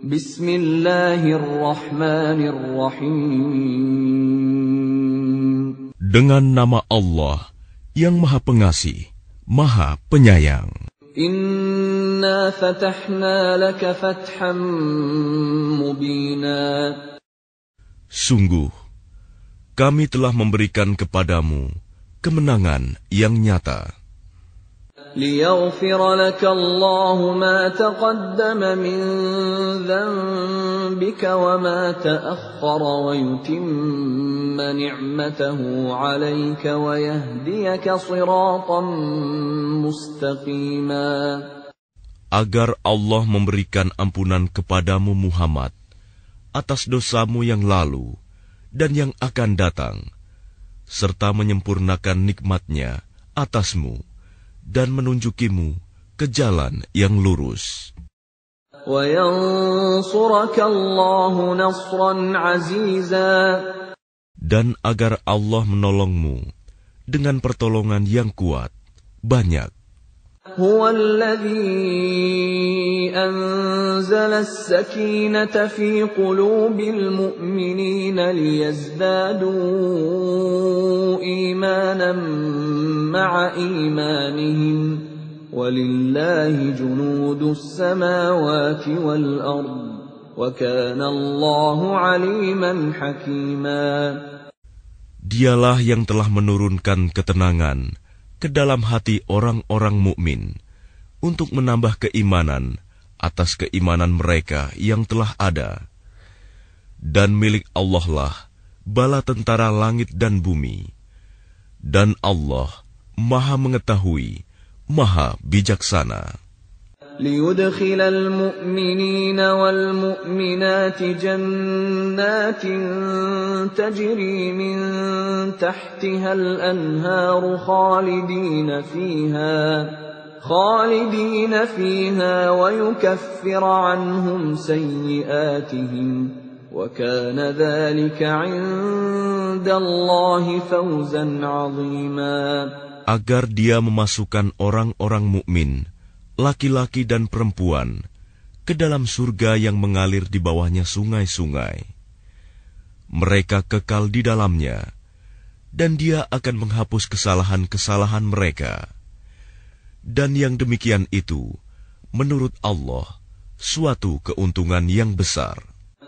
Bismillahirrahmanirrahim. Dengan nama Allah yang Maha Pengasih, Maha Penyayang. Inna fatahna laka fatham mubina. Sungguh, kami telah memberikan kepadamu kemenangan yang nyata. ليغفر لك الله ما تقدم من ذنبك وما تأخر ويتم نعمته عليك ويهديك صراطا مستقيما Agar Allah memberikan ampunan kepadamu Muhammad atas dosamu yang lalu dan yang akan datang, serta menyempurnakan nikmatnya atasmu dan menunjukimu ke jalan yang lurus. Dan agar Allah menolongmu dengan pertolongan yang kuat, banyak. هو الذي أنزل السكينة في قلوب المؤمنين ليزدادوا إيمانا مع إيمانهم ولله جنود السماوات والأرض وكان الله عليما حكيما. Dialah yang telah menurunkan ketenangan ke dalam hati orang-orang mukmin untuk menambah keimanan atas keimanan mereka yang telah ada. Dan milik Allah lah bala tentara langit dan bumi. Dan Allah Maha mengetahui, Maha bijaksana. ليدخل المؤمنين والمؤمنات جنات تجري من تحتها الأنهار خالدين فيها خالدين فيها ويكفر عنهم سيئاتهم. وكان ذلك عند الله فوزا عظيما. Agar dia memasukkan orang-orang mukmin laki-laki dan perempuan ke dalam surga yang mengalir di bawahnya sungai-sungai. Mereka kekal di dalamnya, dan Dia akan menghapus kesalahan-kesalahan mereka. Dan yang demikian itu, menurut Allah, suatu keuntungan yang besar.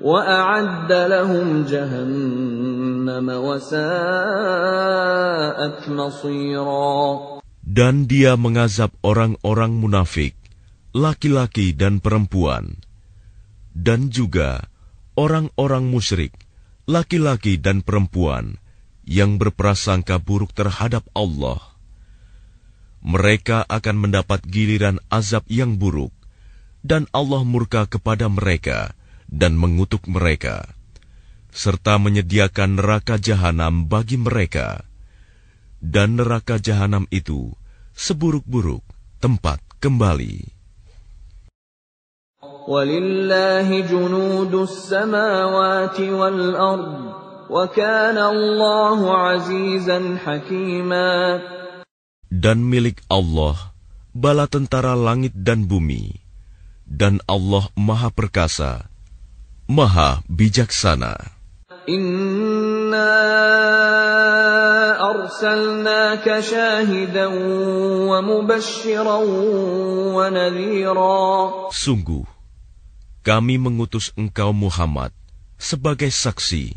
وأعد لهم جهنم وساءت مصيرا Dan dia mengazab orang-orang munafik, laki-laki dan perempuan, dan juga orang-orang musyrik, laki-laki dan perempuan yang berprasangka buruk terhadap Allah. Mereka akan mendapat giliran azab yang buruk, dan Allah murka kepada mereka dan mengutuk mereka, serta menyediakan neraka jahanam bagi mereka. Dan neraka jahanam itu seburuk-buruk tempat kembali. Dan milik Allah bala tentara langit dan bumi, dan Allah Maha Perkasa, Maha Bijaksana. Inna arsalnaka syahidan wa mubashiran wa nadhira. Sungguh, kami mengutus engkau Muhammad sebagai saksi,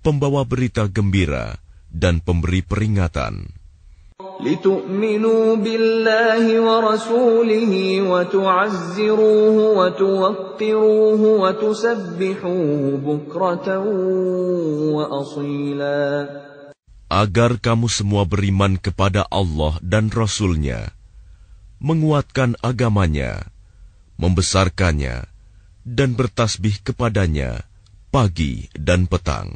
pembawa berita gembira dan pemberi peringatan. لتؤمنوا بالله ورسوله وتعزروه وتوقروه وتسبحوه بكرة وأصيلا Agar kamu semua beriman kepada Allah dan Rasul-Nya, menguatkan agamanya, membesarkannya, dan bertasbih kepadanya pagi dan petang.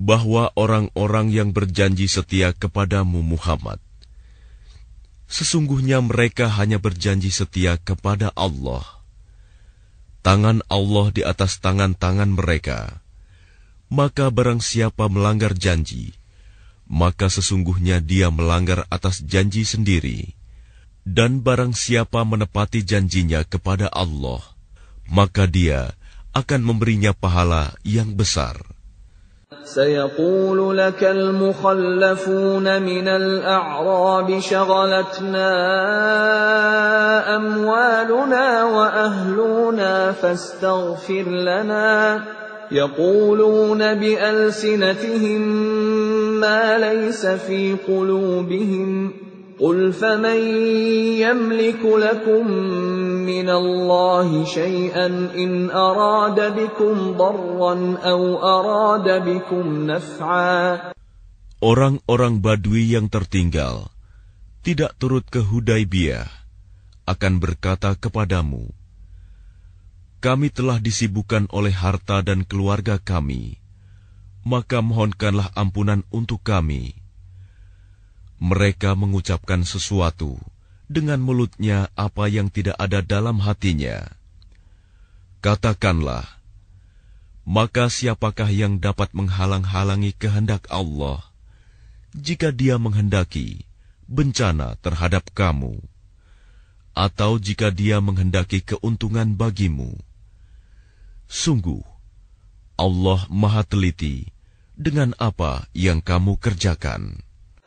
bahwa orang-orang yang berjanji setia kepadamu Muhammad sesungguhnya mereka hanya berjanji setia kepada Allah. Tangan Allah di atas tangan-tangan mereka. Maka barang siapa melanggar janji maka sesungguhnya dia melanggar atas janji sendiri. Dan barang siapa menepati janjinya kepada Allah maka dia akan memberinya pahala yang besar سيقول لك المخلفون من الأعراب شغلتنا أموالنا وأهلنا فاستغفر لنا. يقولون بألسنتهم ما ليس في قلوبهم. قل فمن يملك لكم من الله شيئا إن أراد بكم ضرا أو أراد بكم نفعا Orang-orang Badui yang tertinggal tidak turut ke Hudaibiyah akan berkata kepadamu, Kami telah disibukkan oleh harta dan keluarga kami, maka mohonkanlah ampunan untuk kami mereka mengucapkan sesuatu dengan mulutnya apa yang tidak ada dalam hatinya. Katakanlah, maka siapakah yang dapat menghalang-halangi kehendak Allah jika Dia menghendaki bencana terhadap kamu, atau jika Dia menghendaki keuntungan bagimu? Sungguh, Allah Maha Teliti dengan apa yang kamu kerjakan.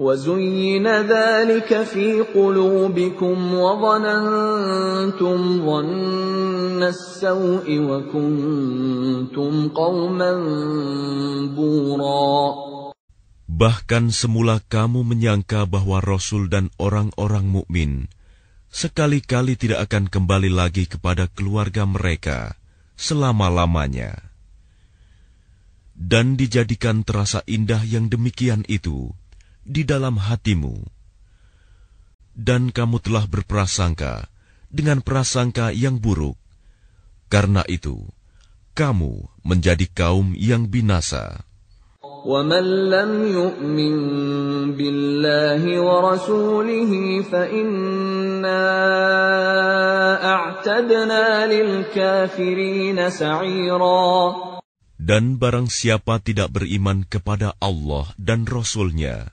وزين ذلك في قلوبكم وظننتم ظن السوء وكنتم قوما بورا Bahkan semula kamu menyangka bahwa Rasul dan orang-orang mukmin sekali-kali tidak akan kembali lagi kepada keluarga mereka selama-lamanya. Dan dijadikan terasa indah yang demikian itu di dalam hatimu, dan kamu telah berprasangka dengan prasangka yang buruk. Karena itu, kamu menjadi kaum yang binasa. ومن لم يؤمن بالله ورسوله فإنا أعتدنا للكافرين سعيرا Dan barang siapa tidak beriman kepada Allah dan Rasulnya,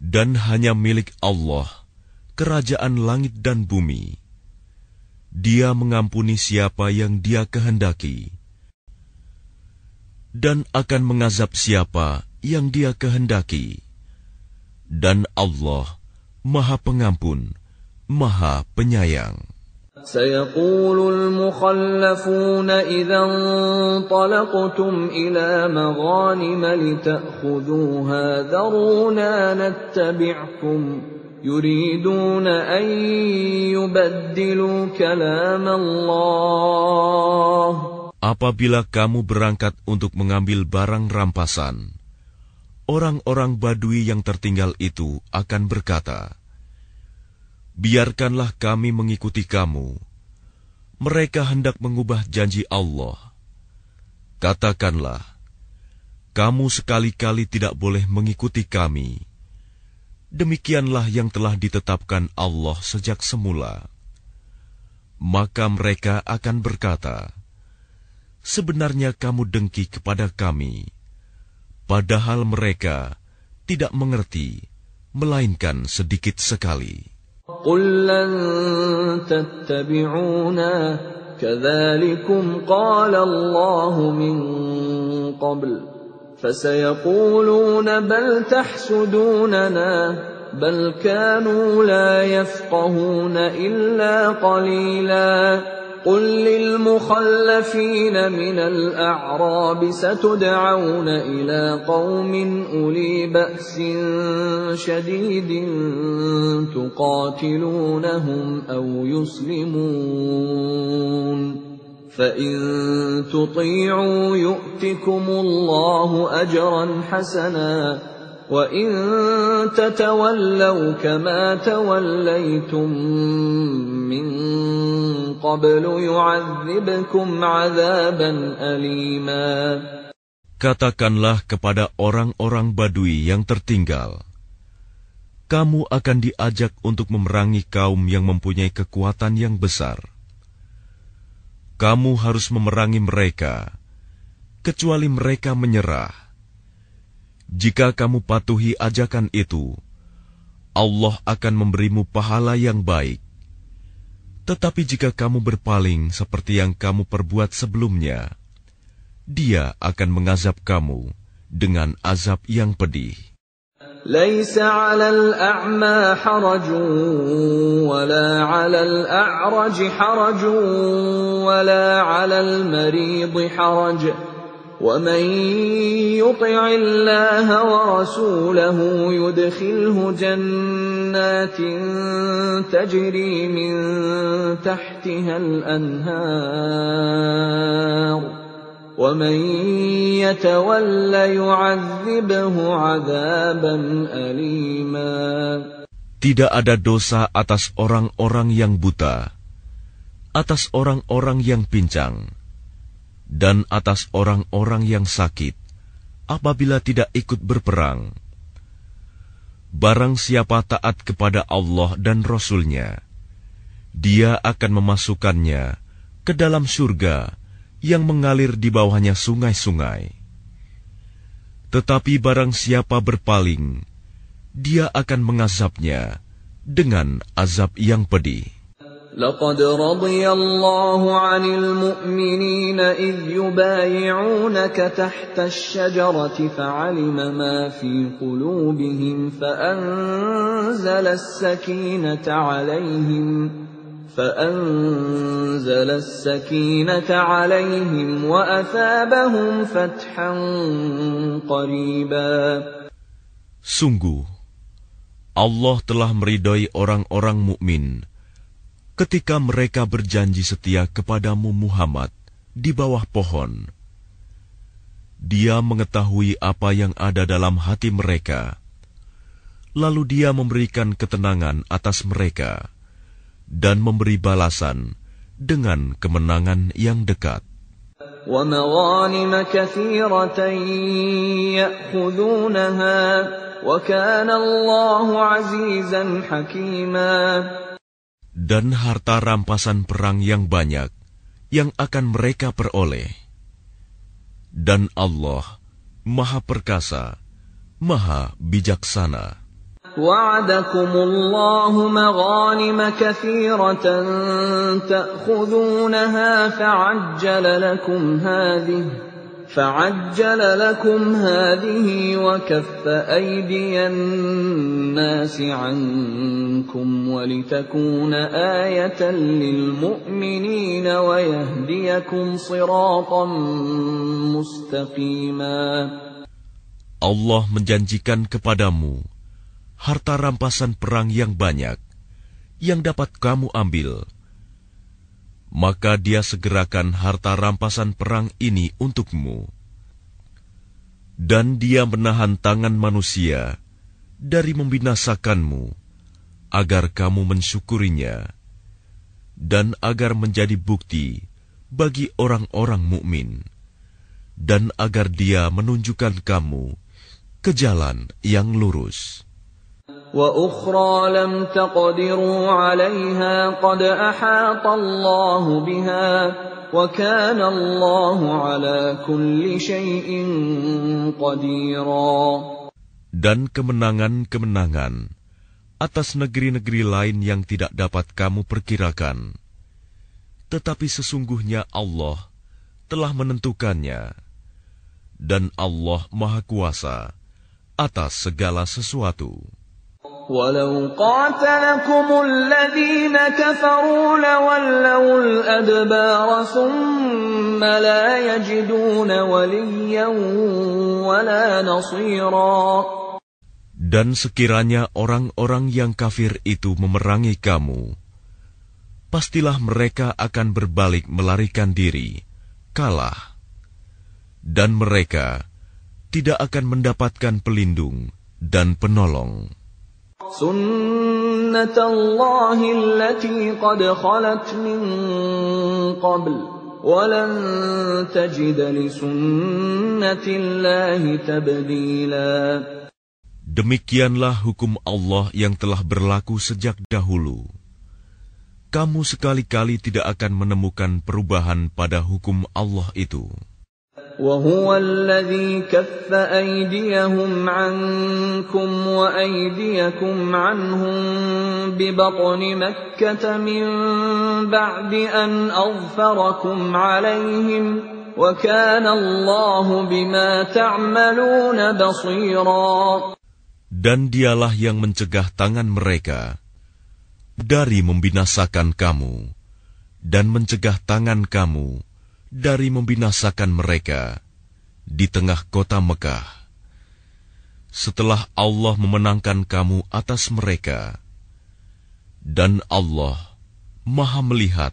dan hanya milik Allah, kerajaan langit dan bumi. Dia mengampuni siapa yang Dia kehendaki, dan akan mengazab siapa yang Dia kehendaki. Dan Allah Maha Pengampun, Maha Penyayang. سيقول المخلفون إذا انطلقتم إلى مغانم لتأخذوها ذرونا نتبعكم يريدون أن يبدلوا كلام الله Apabila kamu berangkat untuk mengambil barang rampasan, orang-orang Badui yang tertinggal itu akan berkata, biarkanlah kami mengikuti kamu. Mereka hendak mengubah janji Allah. Katakanlah, kamu sekali-kali tidak boleh mengikuti kami. Demikianlah yang telah ditetapkan Allah sejak semula. Maka mereka akan berkata, Sebenarnya kamu dengki kepada kami, padahal mereka tidak mengerti, melainkan sedikit sekali. قل لن تتبعونا كذلكم قال الله من قبل فسيقولون بل تحسدوننا بل كانوا لا يفقهون إلا قليلاً قل للمخلفين من الأعراب ستدعون إلى قوم أولي بأس شديد تقاتلونهم أو يسلمون فإن تطيعوا يؤتكم الله أجرا حسنا وإن تتولوا كما توليتم من Katakanlah kepada orang-orang Badui yang tertinggal, kamu akan diajak untuk memerangi kaum yang mempunyai kekuatan yang besar. Kamu harus memerangi mereka, kecuali mereka menyerah. Jika kamu patuhi ajakan itu, Allah akan memberimu pahala yang baik. Tetapi jika kamu berpaling seperti yang kamu perbuat sebelumnya, dia akan mengazab kamu dengan azab yang pedih. ليس على الأعمى حرج ولا على الأعرج حرج ولا على المريض حرج ومن يطع الله ورسوله يدخله جنات تجري من تحتها الانهار ومن يتول يعذبه عذابا اليما Tidak ada dosa atas orang-orang yang buta, atas orang-orang yang pincang, dan atas orang-orang yang sakit apabila tidak ikut berperang. Barang siapa taat kepada Allah dan Rasul-Nya, dia akan memasukkannya ke dalam surga yang mengalir di bawahnya sungai-sungai. Tetapi barang siapa berpaling, dia akan mengazabnya dengan azab yang pedih. لقد رضي الله عن المؤمنين إذ يبايعونك تحت الشجرة فعلم ما في قلوبهم فأنزل السكينة عليهم فأنزل السكينة عليهم وأثابهم فتحا قريبا. Sungguh, Allah telah meridai orang-orang mukmin ketika mereka berjanji setia kepadamu Muhammad di bawah pohon. Dia mengetahui apa yang ada dalam hati mereka, lalu dia memberikan ketenangan atas mereka dan memberi balasan dengan kemenangan yang dekat. ومغانم كثيرة يأخذونها وكان الله عزيزا حكيما dan harta rampasan perang yang banyak yang akan mereka peroleh. Dan Allah Maha Perkasa, Maha Bijaksana. وعدكم الله مغانم كثيرة تأخذونها فعجل لكم هذه فعجل لكم هذه وكف أيدي الناس عنكم ولتكون آية للمؤمنين ويهديكم صراطا مستقيما Allah menjanjikan kepadamu harta rampasan perang yang banyak yang dapat kamu ambil maka dia segerakan harta rampasan perang ini untukmu. Dan dia menahan tangan manusia dari membinasakanmu, agar kamu mensyukurinya dan agar menjadi bukti bagi orang-orang mukmin dan agar dia menunjukkan kamu ke jalan yang lurus. وأخرى لم تقدروا عليها قد أحاط الله بها وكان الله على كل شيء قديرا Dan kemenangan-kemenangan atas negeri-negeri lain yang tidak dapat kamu perkirakan. Tetapi sesungguhnya Allah telah menentukannya, dan Allah Maha Kuasa atas segala sesuatu. ولو قاتلكم الذين كفروا لولوا الأدبار ثم لا يجدون وليا ولا نصيرا Dan sekiranya orang-orang yang kafir itu memerangi kamu, pastilah mereka akan berbalik melarikan diri, kalah. Dan mereka tidak akan mendapatkan pelindung dan penolong. سنة الله التي قد خلت من قبل ولن تجد لسنة الله تبديلا Demikianlah hukum Allah yang telah berlaku sejak dahulu. Kamu sekali-kali tidak akan menemukan perubahan pada hukum Allah itu. وهو الذي كف أيديهم عنكم وأيديكم عنهم ببطن مكة من بعد أن أظفركم عليهم وكان الله بما تعملون بصيرا Dan dialah yang mencegah tangan mereka dari membinasakan kamu dan mencegah tangan kamu dari membinasakan mereka di tengah kota Mekah. Setelah Allah memenangkan kamu atas mereka, dan Allah Maha Melihat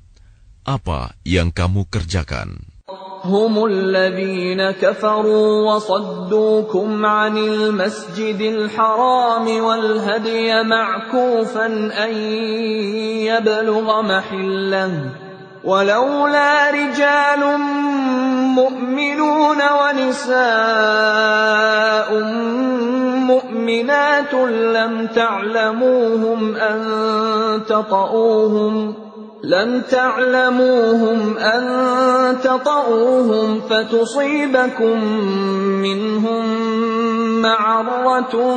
apa yang kamu kerjakan. هم الذين كفروا وصدوكم عن المسجد الحرام والهدي معكوفا أن يبلغ محله ولولا رجال مؤمنون ونساء مؤمنات لم تعلموهم أن تطؤوهم لم تعلموهم أن تطؤوهم فتصيبكم منهم معرة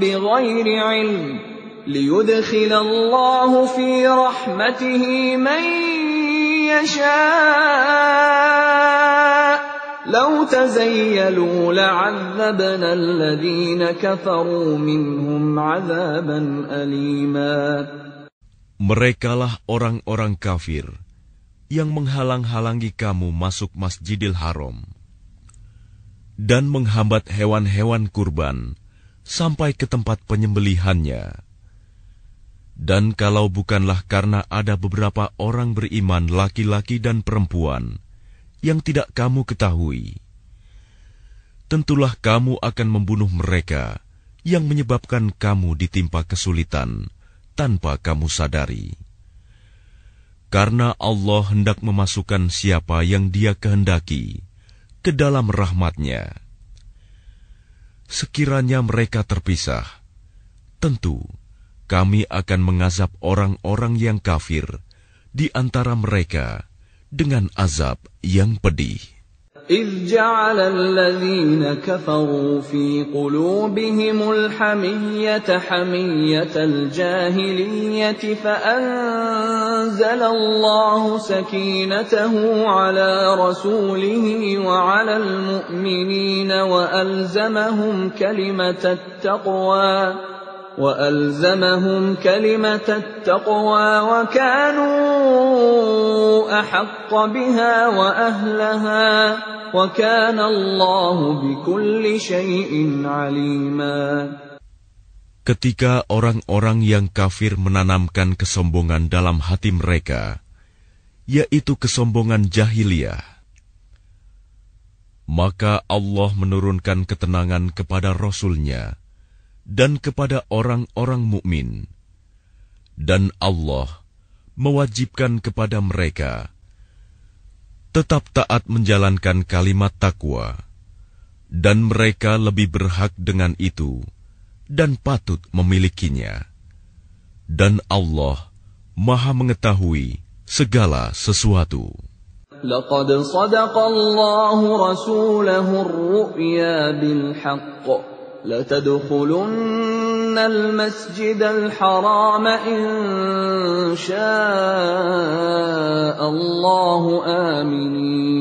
بغير علم. ليدخل الله في رحمته من يشاء لو تزيلوا لعذبنا الذين كفروا منهم عذابا أليما Merekalah orang-orang kafir yang menghalang-halangi kamu masuk Masjidil Haram dan menghambat hewan-hewan kurban sampai ke tempat penyembelihannya. Dan kalau bukanlah karena ada beberapa orang beriman laki-laki dan perempuan yang tidak kamu ketahui, tentulah kamu akan membunuh mereka yang menyebabkan kamu ditimpa kesulitan tanpa kamu sadari. Karena Allah hendak memasukkan siapa yang dia kehendaki ke dalam rahmatnya. Sekiranya mereka terpisah, tentu kami akan mengazab orang-orang yang kafir di antara mereka dengan azab yang pedih. إذ جعل الذين كفروا في قلوبهم الحمية حمية الجاهلية فأنزل الله سكينته على رسوله وعلى المؤمنين وألزمهم كلمة التقوى وألزمهم كلمة التقوى وكانوا أحق بها وأهلها وكان الله بكل شيء عليما Ketika orang-orang yang kafir menanamkan kesombongan dalam hati mereka, yaitu kesombongan jahiliyah, maka Allah menurunkan ketenangan kepada Rasul-Nya dan kepada orang-orang mukmin Dan Allah mewajibkan kepada mereka tetap taat menjalankan kalimat takwa, dan mereka lebih berhak dengan itu dan patut memilikinya. Dan Allah Maha Mengetahui segala sesuatu. لقد صدق الله رسوله الرؤيا بالحق لتدخلن المسجد الحرام إن شاء الله آمنين.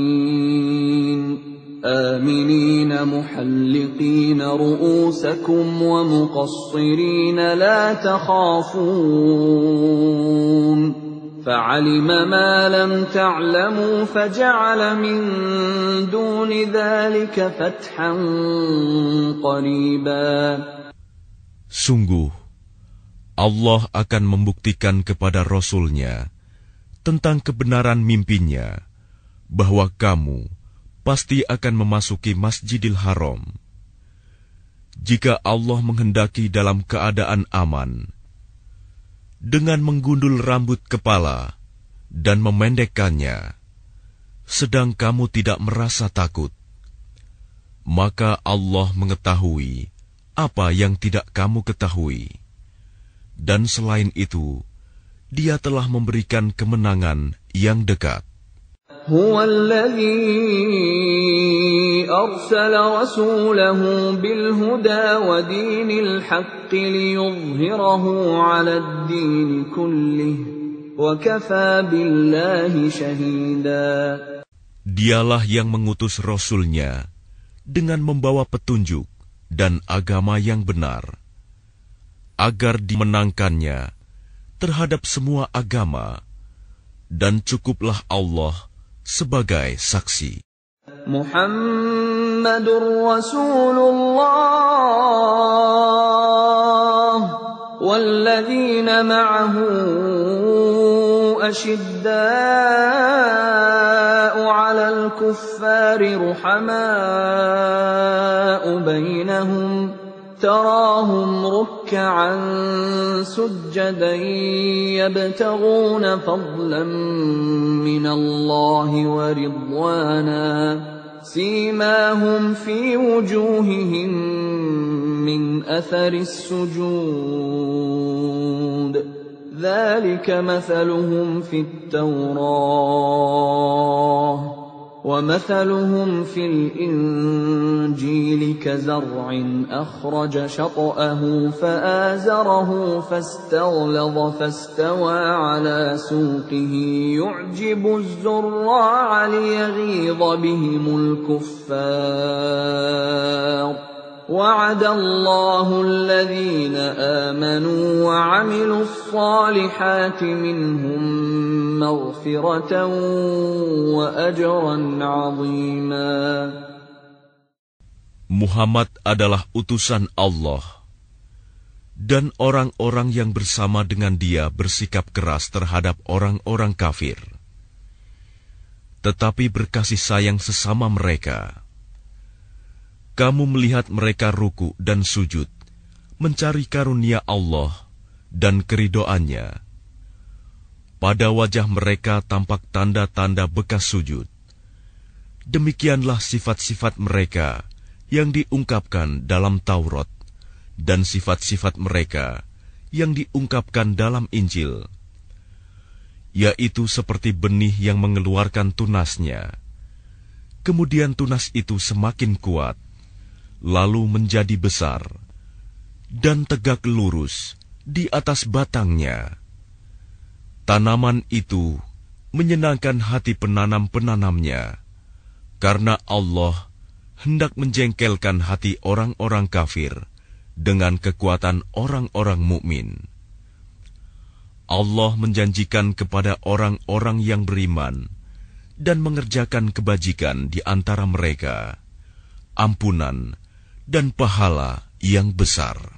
آمنين محلقين رؤوسكم ومقصرين لا تخافون. فعلم ما لم تعلموا فجعل من دون ذلك فتحا قريبا Sungguh, Allah akan membuktikan kepada Rasul-Nya tentang kebenaran mimpinya bahwa kamu pasti akan memasuki Masjidil Haram. Jika Allah menghendaki dalam keadaan aman, dengan menggundul rambut kepala dan memendekkannya, sedang kamu tidak merasa takut, maka Allah mengetahui apa yang tidak kamu ketahui, dan selain itu, Dia telah memberikan kemenangan yang dekat. هو الذي أرسل رسوله بالهدى ودين الحق ليظهره على الدين كله وكفى بالله شهيدا Dialah yang mengutus Rasul-Nya dengan membawa petunjuk dan agama yang benar, agar dimenangkannya terhadap semua agama, dan cukuplah Allah sebagai saksi. محمد رسول الله والذين معه أشداء على الكفار رحماء بينهم تراهم ركعا سجدا يبتغون فضلا من الله ورضوانا سيماهم في وجوههم من أثر السجود ذلك مثلهم في التوراه ومثلهم في الإنجيل كزرع أخرج شطأه فآزره فاستغلظ فاستوى على سوقه. يعجب الزراع ليغيظ بهم الكفار. وعد الله الذين آمنوا وعملوا الصالحات منهم مغفرة وأجرا عظيما Muhammad adalah utusan Allah, dan orang-orang yang bersama dengan dia bersikap keras terhadap orang-orang kafir, tetapi berkasih sayang sesama mereka kamu melihat mereka ruku dan sujud, mencari karunia Allah dan keridoannya. Pada wajah mereka tampak tanda-tanda bekas sujud. Demikianlah sifat-sifat mereka yang diungkapkan dalam Taurat dan sifat-sifat mereka yang diungkapkan dalam Injil, yaitu seperti benih yang mengeluarkan tunasnya. Kemudian tunas itu semakin kuat, lalu menjadi besar dan tegak lurus di atas batangnya. Tanaman itu menyenangkan hati penanam-penanamnya, karena Allah hendak menjengkelkan hati orang-orang kafir dengan kekuatan orang-orang mukmin. Allah menjanjikan kepada orang-orang yang beriman dan mengerjakan kebajikan di antara mereka ampunan dan pahala yang besar.